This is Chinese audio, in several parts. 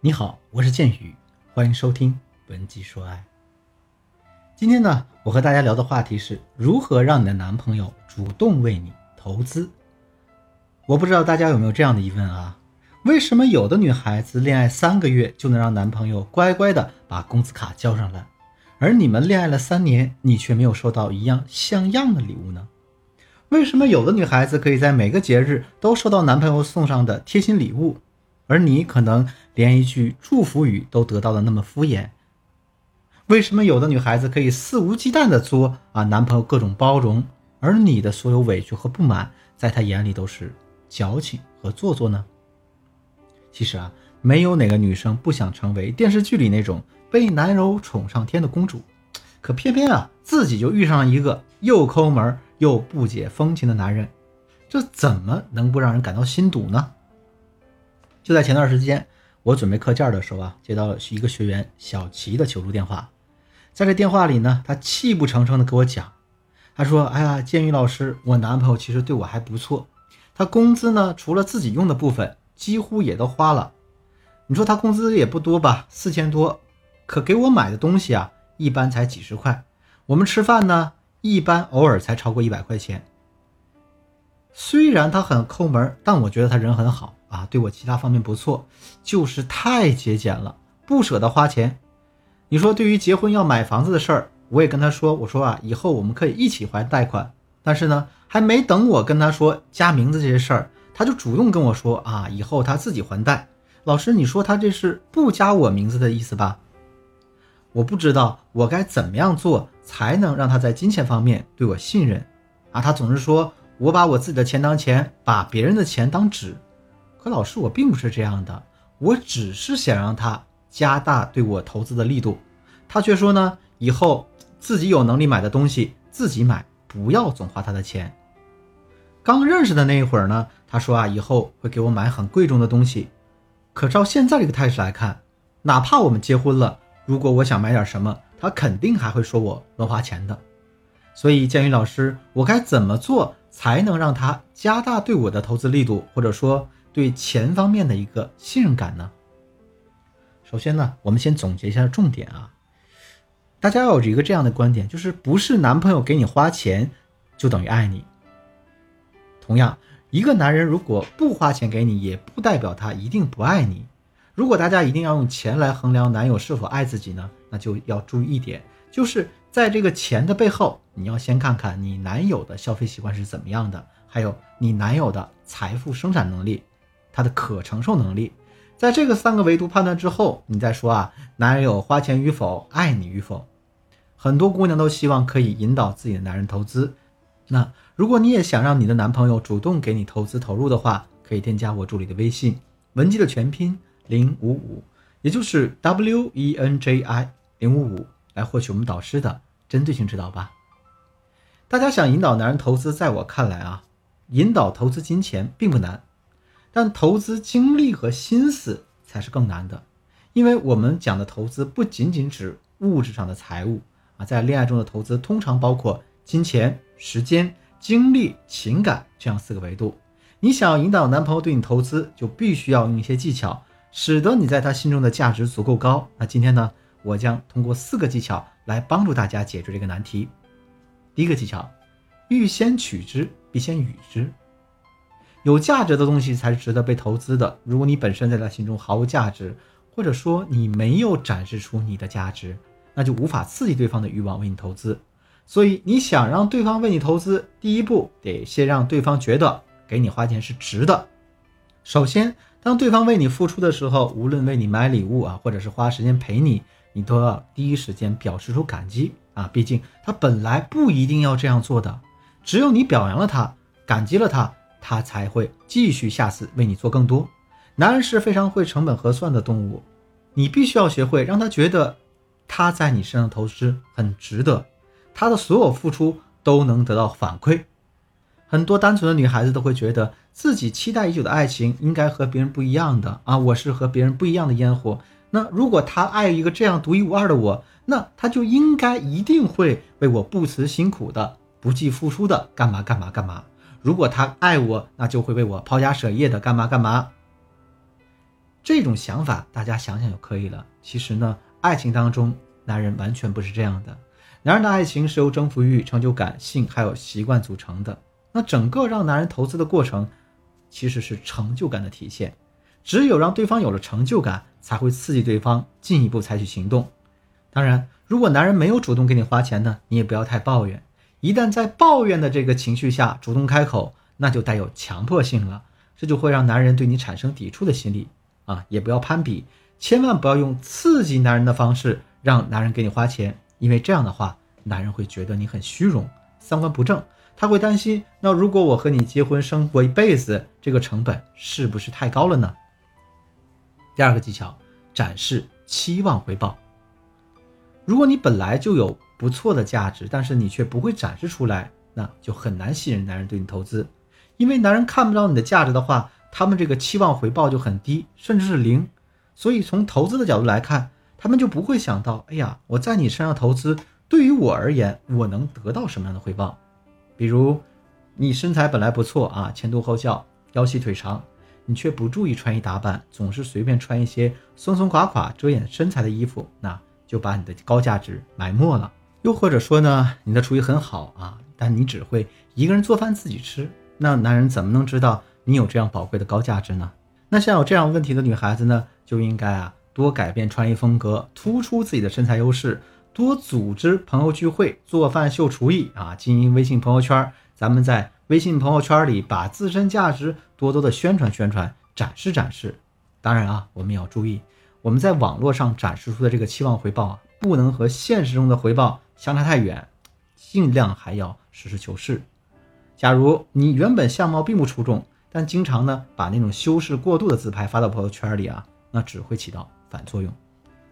你好，我是剑宇，欢迎收听《文姬说爱》。今天呢，我和大家聊的话题是如何让你的男朋友主动为你投资。我不知道大家有没有这样的疑问啊？为什么有的女孩子恋爱三个月就能让男朋友乖乖的把工资卡交上来，而你们恋爱了三年，你却没有收到一样像样的礼物呢？为什么有的女孩子可以在每个节日都收到男朋友送上的贴心礼物？而你可能连一句祝福语都得到的那么敷衍。为什么有的女孩子可以肆无忌惮的作啊男朋友各种包容，而你的所有委屈和不满，在他眼里都是矫情和做作呢？其实啊，没有哪个女生不想成为电视剧里那种被男友宠上天的公主，可偏偏啊自己就遇上了一个又抠门又不解风情的男人，这怎么能不让人感到心堵呢？就在前段时间，我准备课件的时候啊，接到了一个学员小齐的求助电话。在这电话里呢，他泣不成声的给我讲，他说：“哎呀，建宇老师，我男朋友其实对我还不错，他工资呢，除了自己用的部分，几乎也都花了。你说他工资也不多吧，四千多，可给我买的东西啊，一般才几十块。我们吃饭呢，一般偶尔才超过一百块钱。虽然他很抠门，但我觉得他人很好。”啊，对我其他方面不错，就是太节俭了，不舍得花钱。你说对于结婚要买房子的事儿，我也跟他说，我说啊，以后我们可以一起还贷款。但是呢，还没等我跟他说加名字这些事儿，他就主动跟我说啊，以后他自己还贷。老师，你说他这是不加我名字的意思吧？我不知道我该怎么样做才能让他在金钱方面对我信任啊？他总是说我把我自己的钱当钱，把别人的钱当纸。可老师，我并不是这样的，我只是想让他加大对我投资的力度，他却说呢，以后自己有能力买的东西自己买，不要总花他的钱。刚认识的那一会儿呢，他说啊，以后会给我买很贵重的东西。可照现在这个态势来看，哪怕我们结婚了，如果我想买点什么，他肯定还会说我乱花钱的。所以，建宇老师，我该怎么做才能让他加大对我的投资力度，或者说？对钱方面的一个信任感呢？首先呢，我们先总结一下重点啊。大家要有一个这样的观点，就是不是男朋友给你花钱就等于爱你。同样，一个男人如果不花钱给你，也不代表他一定不爱你。如果大家一定要用钱来衡量男友是否爱自己呢，那就要注意一点，就是在这个钱的背后，你要先看看你男友的消费习惯是怎么样的，还有你男友的财富生产能力。他的可承受能力，在这个三个维度判断之后，你再说啊，男友花钱与否，爱你与否。很多姑娘都希望可以引导自己的男人投资。那如果你也想让你的男朋友主动给你投资投入的话，可以添加我助理的微信文姬的全拼零五五，也就是 W E N J I 零五五，来获取我们导师的针对性指导吧。大家想引导男人投资，在我看来啊，引导投资金钱并不难。但投资精力和心思才是更难的，因为我们讲的投资不仅仅指物质上的财物啊，在恋爱中的投资通常包括金钱、时间、精力、情感这样四个维度。你想要引导男朋友对你投资，就必须要用一些技巧，使得你在他心中的价值足够高。那今天呢，我将通过四个技巧来帮助大家解决这个难题。第一个技巧，欲先取之，必先予之。有价值的东西才是值得被投资的。如果你本身在他心中毫无价值，或者说你没有展示出你的价值，那就无法刺激对方的欲望为你投资。所以，你想让对方为你投资，第一步得先让对方觉得给你花钱是值的。首先，当对方为你付出的时候，无论为你买礼物啊，或者是花时间陪你，你都要第一时间表示出感激啊。毕竟他本来不一定要这样做的，只有你表扬了他，感激了他。他才会继续下次为你做更多。男人是非常会成本核算的动物，你必须要学会让他觉得他在你身上投资很值得，他的所有付出都能得到反馈。很多单纯的女孩子都会觉得自己期待已久的爱情应该和别人不一样的啊，我是和别人不一样的烟火。那如果他爱一个这样独一无二的我，那他就应该一定会为我不辞辛苦的、不计付出的干嘛干嘛干嘛。如果他爱我，那就会为我抛家舍业的干嘛干嘛。这种想法大家想想就可以了。其实呢，爱情当中，男人完全不是这样的。男人的爱情是由征服欲、成就感、性还有习惯组成的。那整个让男人投资的过程，其实是成就感的体现。只有让对方有了成就感，才会刺激对方进一步采取行动。当然，如果男人没有主动给你花钱呢，你也不要太抱怨。一旦在抱怨的这个情绪下主动开口，那就带有强迫性了，这就会让男人对你产生抵触的心理啊！也不要攀比，千万不要用刺激男人的方式让男人给你花钱，因为这样的话，男人会觉得你很虚荣、三观不正，他会担心：那如果我和你结婚生活一辈子，这个成本是不是太高了呢？第二个技巧，展示期望回报。如果你本来就有不错的价值，但是你却不会展示出来，那就很难吸引男人对你投资。因为男人看不到你的价值的话，他们这个期望回报就很低，甚至是零。所以从投资的角度来看，他们就不会想到，哎呀，我在你身上投资，对于我而言，我能得到什么样的回报？比如，你身材本来不错啊，前凸后翘，腰细腿长。你却不注意穿衣打扮，总是随便穿一些松松垮垮遮掩身材的衣服，那就把你的高价值埋没了。又或者说呢，你的厨艺很好啊，但你只会一个人做饭自己吃，那男人怎么能知道你有这样宝贵的高价值呢？那像有这样问题的女孩子呢，就应该啊多改变穿衣风格，突出自己的身材优势，多组织朋友聚会，做饭秀厨艺啊，经营微信朋友圈，咱们在。微信朋友圈里把自身价值多多的宣传宣传，展示展示。当然啊，我们也要注意，我们在网络上展示出的这个期望回报啊，不能和现实中的回报相差太远，尽量还要实事求是。假如你原本相貌并不出众，但经常呢把那种修饰过度的自拍发到朋友圈里啊，那只会起到反作用。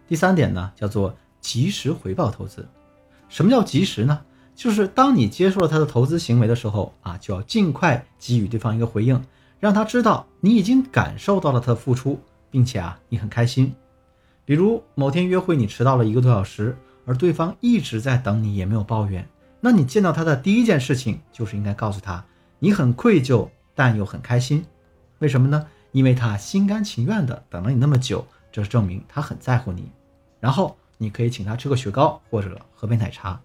第三点呢，叫做及时回报投资。什么叫及时呢？就是当你接受了他的投资行为的时候啊，就要尽快给予对方一个回应，让他知道你已经感受到了他的付出，并且啊，你很开心。比如某天约会你迟到了一个多小时，而对方一直在等你，也没有抱怨，那你见到他的第一件事情就是应该告诉他，你很愧疚，但又很开心。为什么呢？因为他心甘情愿的等了你那么久，这证明他很在乎你。然后你可以请他吃个雪糕或者喝杯奶茶。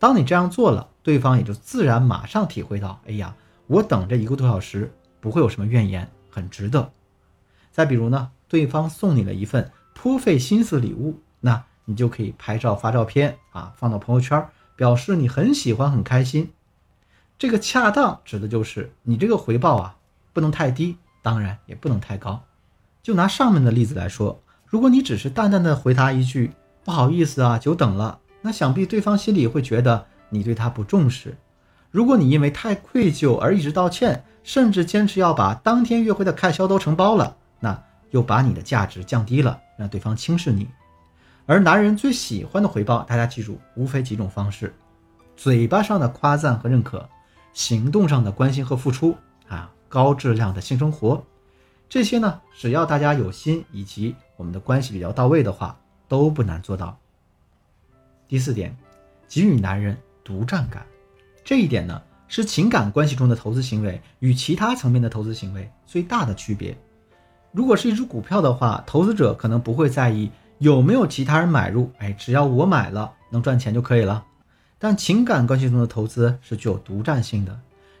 当你这样做了，对方也就自然马上体会到，哎呀，我等这一个多小时不会有什么怨言，很值得。再比如呢，对方送你了一份颇费心思礼物，那你就可以拍照发照片啊，放到朋友圈，表示你很喜欢很开心。这个恰当指的就是你这个回报啊，不能太低，当然也不能太高。就拿上面的例子来说，如果你只是淡淡的回答一句不好意思啊，久等了。那想必对方心里会觉得你对他不重视。如果你因为太愧疚而一直道歉，甚至坚持要把当天约会的开销都承包了，那又把你的价值降低了，让对方轻视你。而男人最喜欢的回报，大家记住，无非几种方式：嘴巴上的夸赞和认可，行动上的关心和付出，啊，高质量的性生活。这些呢，只要大家有心，以及我们的关系比较到位的话，都不难做到。第四点，给予男人独占感，这一点呢是情感关系中的投资行为与其他层面的投资行为最大的区别。如果是一只股票的话，投资者可能不会在意有没有其他人买入，哎，只要我买了能赚钱就可以了。但情感关系中的投资是具有独占性的。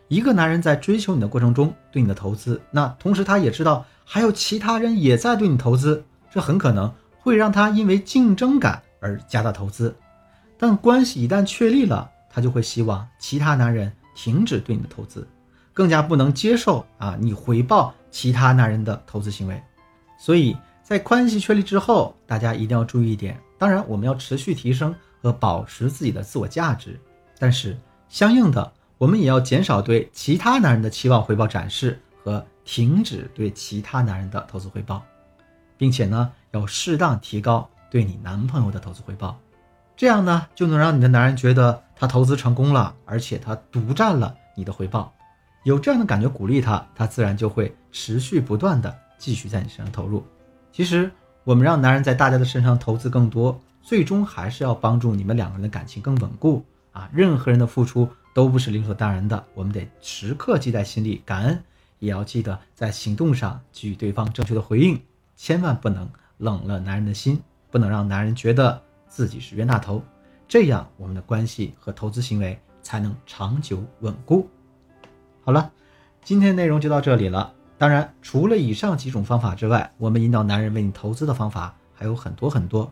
一个男人在追求你的过程中对你的投资，那同时他也知道还有其他人也在对你投资，这很可能会让他因为竞争感而加大投资。但关系一旦确立了，他就会希望其他男人停止对你的投资，更加不能接受啊你回报其他男人的投资行为。所以在关系确立之后，大家一定要注意一点。当然，我们要持续提升和保持自己的自我价值，但是相应的，我们也要减少对其他男人的期望回报展示和停止对其他男人的投资回报，并且呢，要适当提高对你男朋友的投资回报。这样呢，就能让你的男人觉得他投资成功了，而且他独占了你的回报，有这样的感觉鼓励他，他自然就会持续不断的继续在你身上投入。其实，我们让男人在大家的身上投资更多，最终还是要帮助你们两个人的感情更稳固啊！任何人的付出都不是理所当然的，我们得时刻记在心里，感恩，也要记得在行动上给予对方正确的回应千万不能冷了男人的心，不能让男人觉得自己是冤大头，这样我们的关系和投资行为才能长久稳固。好了，今天内容就到这里了。当然，除了以上几种方法之外，我们引导男人为你投资的方法还有很多很多。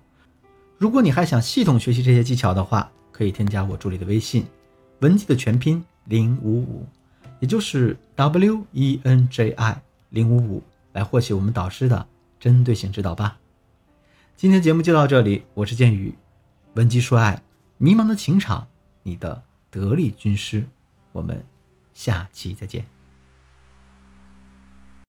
如果你还想系统学习这些技巧的话，可以添加我助理的微信，文姬的全拼零五五，也就是 W E N J I 零五五，来获取我们导师的针对性指导吧。今天节目就到这里，我是剑宇，文姬说爱，迷茫的情场，你的得力军师，我们下期再见。